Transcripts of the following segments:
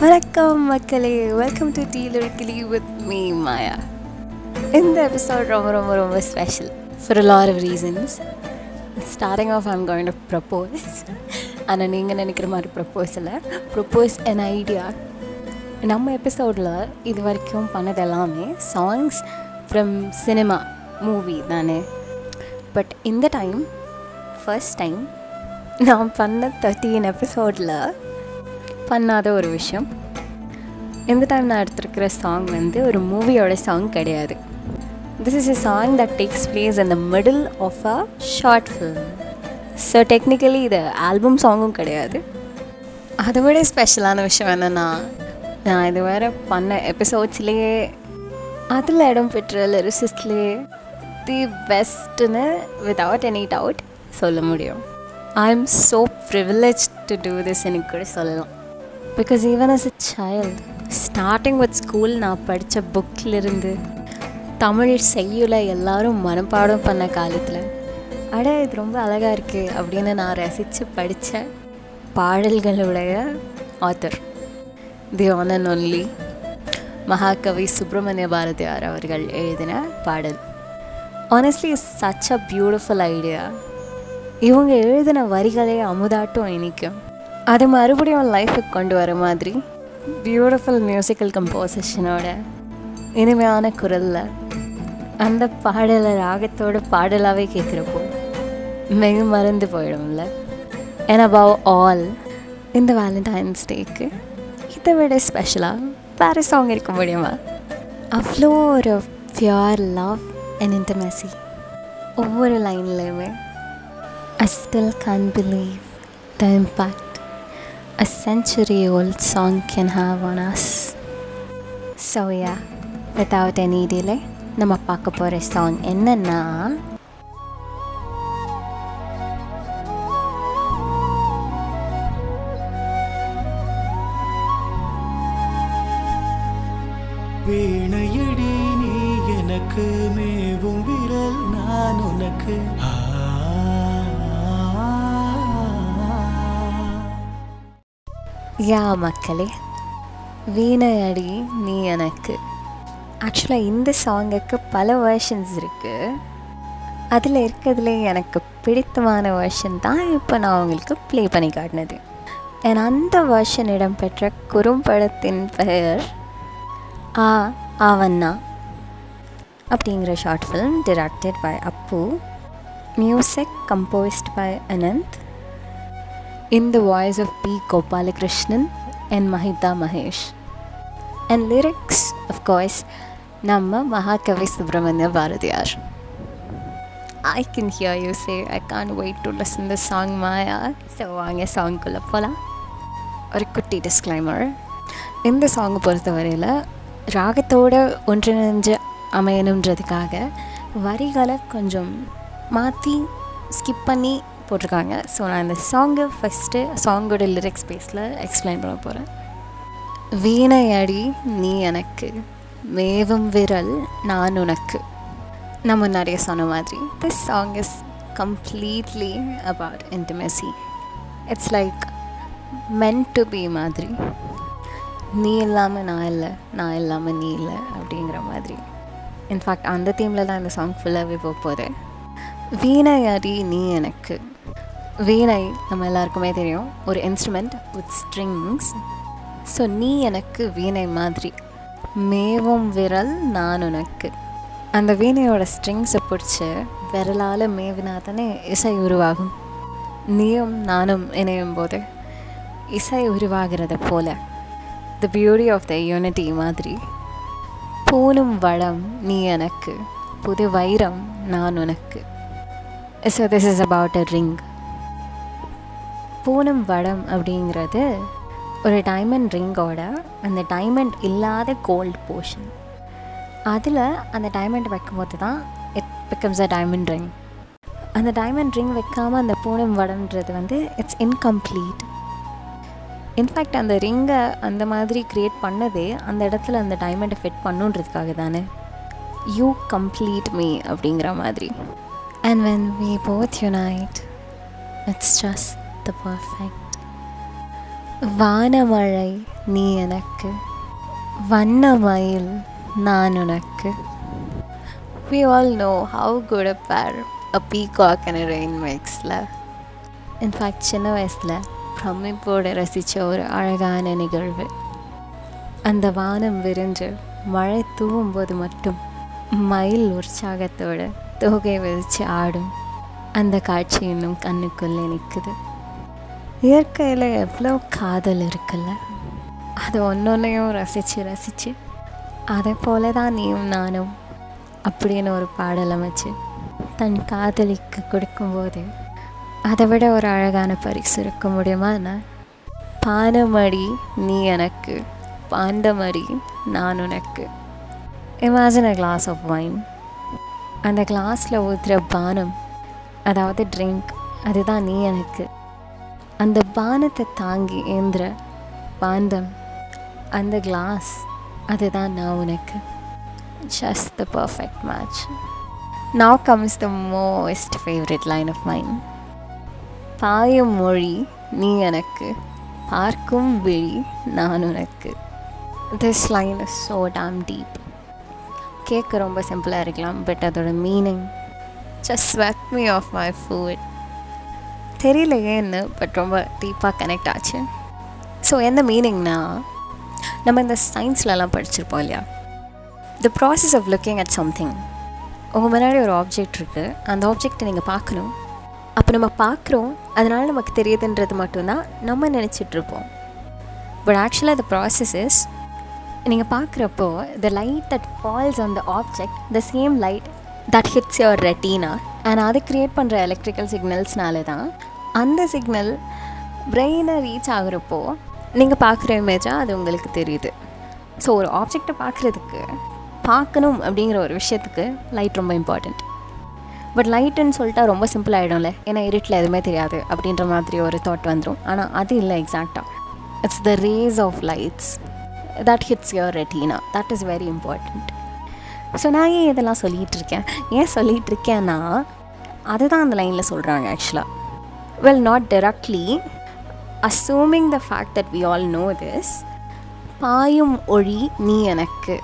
வணக்கம் மக்களே. Welcome to tea lyrically with me Maya இந்த எபிசோட் ரொம்ப ரொம்ப ரொம்ப special for lot of reasons starting off I'm going to propose ஆனால் நீங்கள் நினைக்கிற மாதிரி ப்ரப்போஸ் இல்லை. ப்ரப்போஸ் an ஐடியா நம்ம எபிசோடில் இது வரைக்கும் பண்ணது எல்லாமே சாங்ஸ் ஃப்ரம் சினிமா மூவி தானே. பட் இந்த டைம் ஃபர்ஸ்ட் டைம் நான் பண்ண தேர்ட்டீன் எபிசோடில் பண்ணாத ஒரு விஷயம். இந்த டைம் நான் எடுத்திருக்கிற சாங் வந்து ஒரு மூவியோட சாங் கிடையாது. This is a song that takes place in the middle of a short film so technically இது ஆல்பம் சாங்கும் கிடையாது. அதை விட ஸ்பெஷலான விஷயம் என்னென்னா நான் இது பண்ண எபிசோட்ஸ்லேயே அதில் இடம் பெற்ற லிரிசிஸ்ட்லேயே தி பெஸ்ட்டுன்னு விதவுட் எனி டவுட் சொல்ல முடியும். I am so privilege to do this எனக்கு கூட சொல்லலாம். Because even as a child starting with school நான் படித்த புக்கிலிருந்து தமிழ் செய்யுளை எல்லாரும் மனப்பாடம் பண்ண காலத்தில் அட இது ரொம்ப அழகாக இருக்குது அப்படின்னு நான் ரசித்து படித்த பாடல்களுடைய author the one and only Mahakavi Subramania Bharathiyar அவர்கள் எழுதின பாடல். Honestly such a beautiful idea இவங்க எழுதின வரிகளே அமுதாட்டம் இனிக்கும். அது மறுபடியும் லைஃபுக்கு கொண்டு வர மாதிரி. பியூட்டிஃபுல் மியூசிக்கல் கம்போசிஷனோட இனிமையான குரலில் அந்த பாடலை ராகத்தோட பாடலாகவே கேட்குறப்போ மிக மறந்து போயிடும்ல. அண்ட் அபவ் ஆல் இந்த வேலண்டைன்ஸ் டேக்கு இதை விட ஸ்பெஷலாக வேறு சாங் இருக்க முடியுமா? அவ்வளோ ஒரு பியூர் லவ் அண்ட் இன்டமெசி ஒவ்வொரு லைன்லேயுமே I still can't believe the impact a century old song can have on us. So, yeah, without any delay, நம்ம பார்க்க போகிற சாங் என்னன்னா யா மக்களே வீணையடி நீ எனக்கு. ஆக்சுவலாக இந்த சாங்குக்கு பல வேர்ஷன்ஸ் இருக்குது அதில் இருக்கிறதுல எனக்கு பிடித்தமான வேர்ஷன் தான் இப்போ நான் உங்களுக்கு ப்ளே பண்ணி காட்டினது. என் அந்த வேர்ஷன் இடம்பெற்ற குறும்படத்தின் பெயர் ஆ ஆவண்ணா அப்படிங்கிற short film directed by Appu music composed by Anand in the voice of P. Gopalakrishnan and Mahita Mahesh. And lyrics, of course, Namma Mahakavi Subramanya Bharatiyar. I can hear you say, I can't wait to listen to the song Maya. So, வாங்க சாங்குக்குள்ளே போகலாம் ஒரு குட்டி disclaimer இந்த song பொறுத்தவரையில் ராகத்தோட ஒன்றிணைஞ்சு அமையணுன்றதுக்காக வரிகளை கொஞ்சம் மாற்றி skip பண்ணி போட்டிருக்காங்க. ஸோ நான் இந்த சாங்கை ஃபஸ்ட்டு சாங்கோட லிரிக்ஸ் பேஸில் எக்ஸ்பிளைன் பண்ண போகிறேன் வீணையடி நீ எனக்கு மேவும் விரல் நான் உனக்கு. நான் முன்னாடியே சொன்ன மாதிரி this song is completely about intimacy it's like meant to be மாதிரி. நீ இல்லாமல் நான் இல்லை நான் இல்லாமல் நீ இல்லை அப்படிங்கிற மாதிரி. இன்ஃபேக்ட் அந்த தீமில் தான் இந்த சாங் ஃபுல்லாகவே போக போகிறேன் வீணை அடி நீ எனக்கு. வீணை நம்ம எல்லாருக்குமே தெரியும். ஒரு இன்ஸ்ட்ருமெண்ட் வித் ஸ்ட்ரிங்ஸ் ஸோ நீ எனக்கு வீணை மாதிரி. மேவும் விரல் நான் உனக்கு. அந்த வீணையோட ஸ்ட்ரிங்ஸை பிடிச்சி விரலால் மேவினா தானே இசை உருவாகும். நீயும் நானும் இணையும் போது இசை உருவாகிறத போல. The beauty of the unity மாதிரி. பூணும் வளம் நீ எனக்கு. புது வைரம் நான் உனக்கு. So this is about a ring Poonam வடம் அப்படிங்கிறது ஒரு டைமண்ட் ரிங்கோட அந்த டைமண்ட் இல்லாத கோல்டு போர்ஷன் அதில் அந்த டைமண்ட் வைக்கும்போது தான் it becomes a diamond ring அந்த டைமண்ட் ரிங் வைக்காமல் அந்த பூனம் வடம்ன்றது வந்து இட்ஸ் இன்கம்ப்ளீட் இன்ஃபேக்ட் அந்த ரிங்கை அந்த மாதிரி க்ரியேட் பண்ணதே அந்த இடத்துல அந்த டைமண்டை ஃபிட் பண்ணுன்றதுக்காக தானே. யூ கம்ப்ளீட் மீ அப்படிங்கிற மாதிரி. And when we both unite, it's just the perfect. வானமழை நீ எனக்கு வண்ணமயில் நான் உனக்கு. We all know how good a pair a peacock and a rain makes in fact சின்ன வயசில் பிரமிப்போடு ரசித்த ஒரு அழகான நிகழ்வு. அந்த வானம் விரிஞ்சு மழை தூவும் போது மட்டும் மயில் உற்சாகத்தோடு தொகை விதித்து ஆடும். அந்த காட்சி இன்னும் கண்ணுக்குள்ளே நிற்குது. இயற்கையில் எவ்வளோ காதல் இருக்குல்ல? அது ஒன்றொன்னையும் ரசித்து ரசித்து அதை போல தான் நீயும் நானும் அப்படின்னு ஒரு பாடல் அமைச்சு தன் காதலிக்கு கொடுக்கும்போது அதை விட ஒரு அழகான பரிசு இருக்க முடியுமா பானமடி நீ எனக்கு பாண்டமடி நான் உனக்கு. Imagine a glass of wine அந்த கிளாஸில் ஊற்றுற பானம் அதாவது ட்ரிங்க் அதுதான் நீ எனக்கு. அந்த பானத்தை தாங்கி ஏந்திர பாண்டம் அந்த கிளாஸ் அதுதான் நான் உனக்கு. Just the perfect match now comes the most favourite line of mind பாயும் மொழி நீ எனக்கு பார்க்கும் விழி நான் உனக்கு. This line is so damn deep கேட்க ரொம்ப சிம்பிளாக இருக்கலாம் பட் அதோட மீனிங் ஜஸ்ட் ஸ்வெக் மீ ஆஃப் மை ஃபுட் தெரியல ஏன்னு பட் ரொம்ப டீப்பாக கனெக்ட் ஆச்சு. ஸோ என்ன மீனிங்னா நம்ம இந்த சயின்ஸ்லலாம் படிச்சிருப்போம் இல்லையா? The process of looking at something உங்கள் முன்னாடி ஒரு ஆப்ஜெக்ட் இருக்குது அந்த ஆப்ஜெக்டை நீங்கள் பார்க்கணும். அப்போ நம்ம பார்க்குறோம் அதனால் நமக்கு தெரியுதுன்றது மட்டும்தான் நம்ம நினச்சிட்ருப்போம் பட் ஆக்சுவலாக த ப்ராசஸ் இஸ் நீங்கள் பார்க்குறப்போ the light that falls on the object the same light that hits your retina and அதை க்ரியேட் பண்ணுற எலக்ட்ரிக்கல் சிக்னல்ஸ்னால தான் அந்த சிக்னல் பிரெயினை ரீச் ஆகுறப்போ நீங்கள் பார்க்குற இமேஜாக அது உங்களுக்கு தெரியுது. ஸோ ஒரு ஆப்ஜெக்டை பார்க்குறதுக்கு பார்க்கணும் அப்படிங்கிற ஒரு விஷயத்துக்கு லைட் ரொம்ப இம்பார்ட்டண்ட் பட் லைட்டுன்னு சொல்லிட்டா ரொம்ப சிம்பிள் ஆகிடும்ல ஏன்னா இருட்டில் எதுவுமே தெரியாது அப்படின்ற மாதிரி ஒரு தாட் வந்துடும் ஆனால் அது இல்லை எக்ஸாக்டாக it's the rays of lights that hits your retina that is very important so நான் ஏன் இதெல்லாம் சொல்லிகிட்டு இருக்கேன் ஏன் சொல்லிகிட்டு இருக்கேன்னா அதுதான் அந்த லைனில் சொல்கிறாங்க ஆக்சுவலாக well not directly assuming the fact that we all know this பாயும் ஒளி நீ எனக்கு.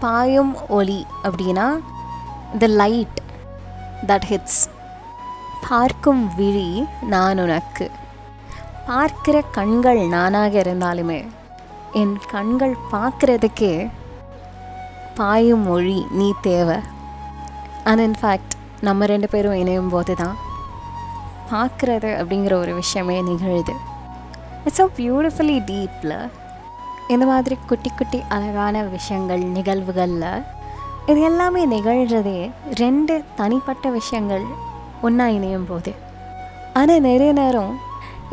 பாயும் ஒளி அப்படின்னா த லைட் தட் ஹிட்ஸ் பார்க்கும் விழி நான் உனக்கு. பார்க்கிற கண்கள் நானாக இருந்தாலுமே என் கண்கள் பார்க்குறதுக்கே பாயும் மொழி நீ தேவை. அண்ட் இன்ஃபேக்ட் நம்ம ரெண்டு பேரும் இணையும் போது தான் பார்க்குறது அப்படிங்கிற ஒரு விஷயமே நிகழுது. இட்ஸ் ஸோ பியூட்டிஃபுல்லி டீப்பில் இந்த மாதிரி குட்டி குட்டி அழகான விஷயங்கள் நிகழ்வுகளில் இது எல்லாமே நிகழ்கிறதே ரெண்டு தனிப்பட்ட விஷயங்கள் ஒன்றா இணையும் போது. ஆனால் நிறைய நேரம்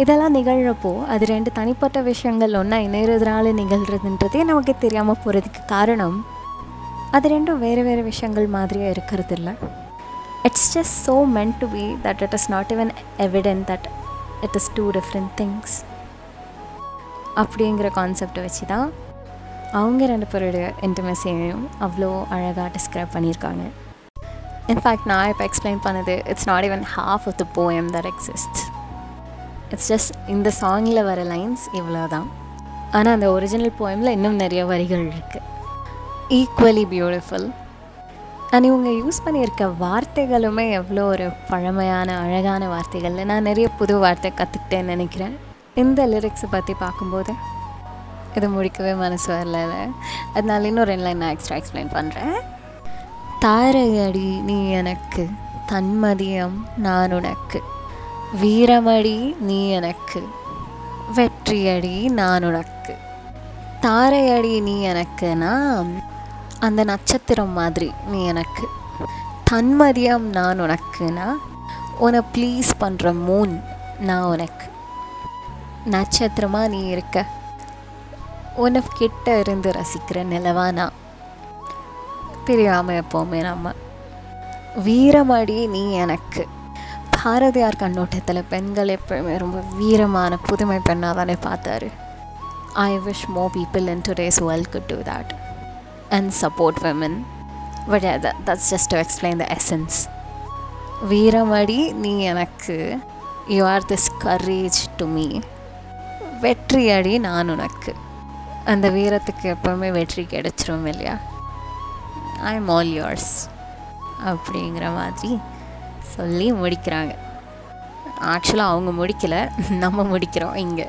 இதெல்லாம் நிகழ்கிறப்போ அது ரெண்டு தனிப்பட்ட விஷயங்கள் ஒன்றா இணையிறதுனால நிகழ்கிறதுன்றதே நமக்கு தெரியாமல் போகிறதுக்கு காரணம். அது ரெண்டும் வேறு வேறு விஷயங்கள் மாதிரியே இருக்கிறது இல்லை it's just so meant to be that it is not even evident that it is two different things அப்படிங்கிற கான்செப்டை வச்சு தான் அவங்க ரெண்டு பேருடைய இன்டிமெசியையும் அவ்வளோ அழகாக டிஸ்கிரைப் பண்ணியிருக்காங்க. இன்ஃபேக்ட் நான் இப்போ எக்ஸ்பிளைன் பண்ணது it's not even half of the poem that exist it's just இந்த சாங்கில் வர லைன்ஸ் இவ்வளோ தான் ஆனால் அந்த ஒரிஜினல் போயமில் இன்னும் நிறைய வரிகள் இருக்குது ஈக்குவலி பியூட்டிஃபுல் அண்ட் இவங்க யூஸ் பண்ணியிருக்க வார்த்தைகளுமே எவ்வளோ ஒரு பழமையான அழகான வார்த்தைகள் நான் நிறைய புது வார்த்தை கற்றுக்கிட்டேன்னு நினைக்கிறேன். இந்த லிரிக்ஸை பற்றி பார்க்கும்போது இது முடிக்கவே மனசு வரல. அதனால இன்னும் ரெண்டு லைன் நான் எக்ஸ்ட்ரா எக்ஸ்பிளைன் பண்ணுறேன் தாரையடி நீ எனக்கு தன்மதியம் நான் உனக்கு. வீரமடி நீ எனக்கு வெற்றியடி நான் உனக்கு. தாரையடி நீ எனக்குனா அந்த நட்சத்திரம் மாதிரி நீ எனக்கு. தன்மதியம் நான் உனக்குனா உன்னை ப்ளீஸ் பண்ணுற மூன் நான் உனக்கு. நட்சத்திரமாக நீ இருக்க. உன்னை கிட்ட இருந்து ரசிக்கிற நிலவா நான். பிரியாமல் எப்போவுமே நம்ம. வீரமடி நீ எனக்கு. பாரதியார் கண்ணோட்டத்தில் பெண்கள் எப்பவுமே ரொம்ப வீரமான புதுமை பெண்ணாக தானே பார்த்தாரு I wish more people in today's world could do that and support women but that's just to explain the essence வீரமடி நீ எனக்கு you are this courage to me வெற்றி அடி நான் உனக்கு. அந்த வீரத்துக்கு எப்போவுமே வெற்றி கிடைச்சிரும் இல்லையா? I am all yours. அப்படிங்கிற மாதிரி சொல்லி முடிக்கிறாங்க. ஆக்சுவலாக அவங்க முடிக்கலை. நம்ம முடிக்கிறோம் இங்கே.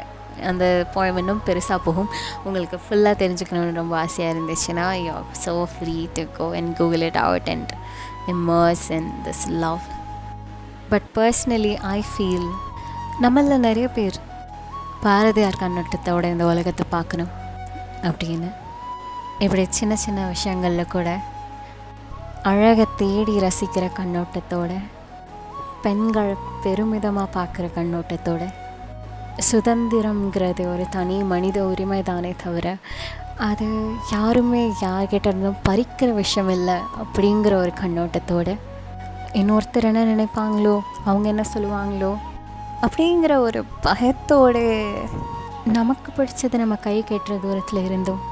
அந்த போயம் இன்னும் பெருசாக போகும். உங்களுக்கு ஃபுல்லாக தெரிஞ்சுக்கணும்னு ரொம்ப ஆசையாக இருந்துச்சுன்னா you so free to go and google it out and immerse in this love but personally I feel நம்மளில் நிறைய பேர் பாரதியார் கண்ணோட்டத்தோட இந்த உலகத்தை பார்க்கணும் அப்படின்னு. இப்படி சின்ன சின்ன விஷயங்களில் கூட அழகை தேடி ரசிக்கிற கண்ணோட்டத்தோட பெண்கள் பெருமிதமாக பார்க்குற கண்ணோட்டத்தோட சுதந்திரம்ங்கிறது ஒரு தனி மனித உரிமை தானே தவிர அது யாருமே யார்கிட்ட இருந்தும் பறிக்கிற விஷயம் இல்லை அப்படிங்கிற ஒரு கண்ணோட்டத்தோட இன்னொருத்தர் என்ன நினைப்பாங்களோ அவங்க என்ன சொல்லுவாங்களோ அப்படிங்கிற ஒரு பயத்தோடு நமக்கு பிடிச்சது நம்ம கை கெட்டுற தூரத்தில் இருந்தோம்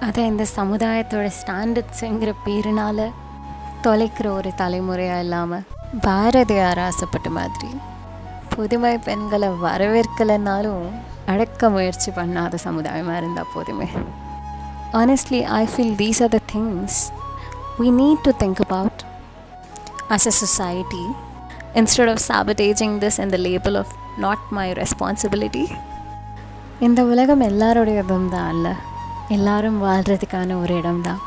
அதை இந்த சமுதாயத்தோட ஸ்டாண்டர்ட்ஸுங்கிற பேருனால தொலைக்கிற ஒரு தலைமுறையாக இல்லாமல் பாரதியார் ஆசைப்பட்ட மாதிரி புதுமை பெண்களை வரவேற்கலைன்னாலும் அடக்க முயற்சி பண்ணாத சமுதாயமாக இருந்தால் போதுமே honestly I feel these are the things we need to think about as a society instead of sabotaging this இந்த the of not my responsibility இந்த உலகம் எல்லாருடைய இடம் தான் இல்லை எல்லாரும் வாழ்கிறதுக்கான ஒரு இடம் தான்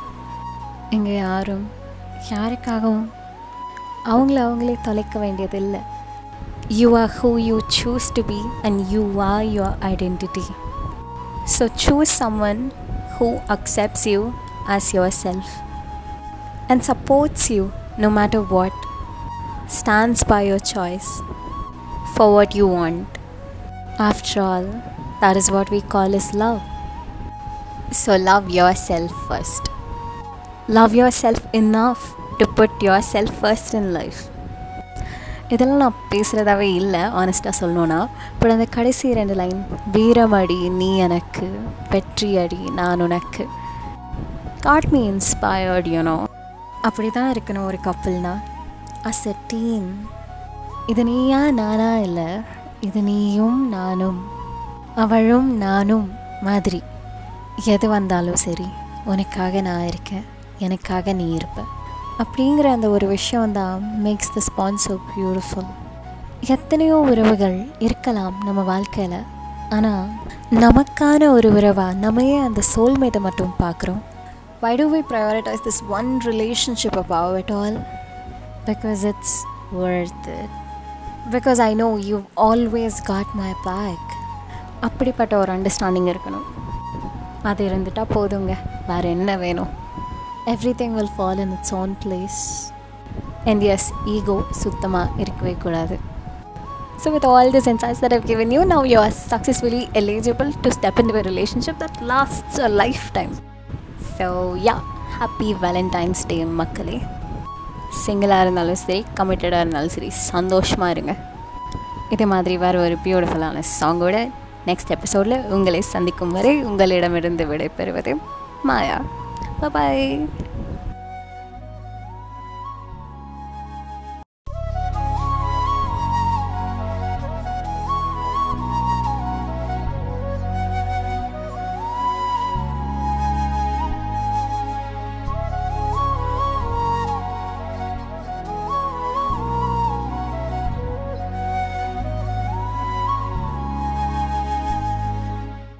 இங்கே யாரும் யாருக்காகவும் அவங்கள அவங்களே தொலைக்க வேண்டியதில்லை you are who you choose to be and you are your identity so choose some one who accepts you as yourself and supports you no matter what, stands by your choice for what you want. After all, that is what we call as love. So love yourself first. Love yourself enough to put yourself first in life இதெல்லாம் நான் பேசுகிறதாவே இல்லை ஆனஸ்ட்டாக சொல்லணுன்னா but அந்த கடைசி ரெண்டு line வீரமடி நீ எனக்கு வெற்றி அடி நான் உனக்கு. காட் மீ இன்ஸ்பயர்ட் யூனோ அப்படி தான் இருக்கணும் ஒரு கப்பல்னா அஸ் எ டீம் இது நீயா நானா இல்லை இது நீயும் நானும். அவளும் நானும் மாதிரி. எது வந்தாலும் சரி உனக்காக நான் இருக்கேன் எனக்காக நீ இருப்ப. அப்படிங்கிற அந்த ஒரு விஷயம் தான் makes the span so beautiful எத்தனையோ உறவுகள் இருக்கலாம் நம்ம வாழ்க்கையில். ஆனால் நமக்கான ஒரு உறவாக நம்ம ஏன் அந்த சோல்மேட்டை மட்டும் பார்க்குறோம். Why do we prioritise this one relationship above it all because it's worth because I know you always got my back அப்படிப்பட்ட ஒரு அண்டர்ஸ்டாண்டிங் இருக்கணும். அது இருந்துட்டால் போதுங்க. வேறு என்ன வேணும்? Everything will fall in its own place and as ego சுத்தமாக இருக்கவே கூடாது So, with all these insights that I've given you, now you are successfully eligible to step into a relationship that lasts a lifetime. So, yeah, happy Valentine's Day, மக்களே சிங்கிளாக இருந்தாலும் சரி கமிட்டடாக இருந்தாலும் சரி சந்தோஷமாக இருங்க இதே மாதிரி வேறு ஒரு பியூட்டிஃபுல்லான சாங்கோட நெக்ஸ்ட் எபிசோடில் உங்களை சந்திக்கும் வரை உங்களிடமிருந்து விடைபெறுவது மாயா 拜拜。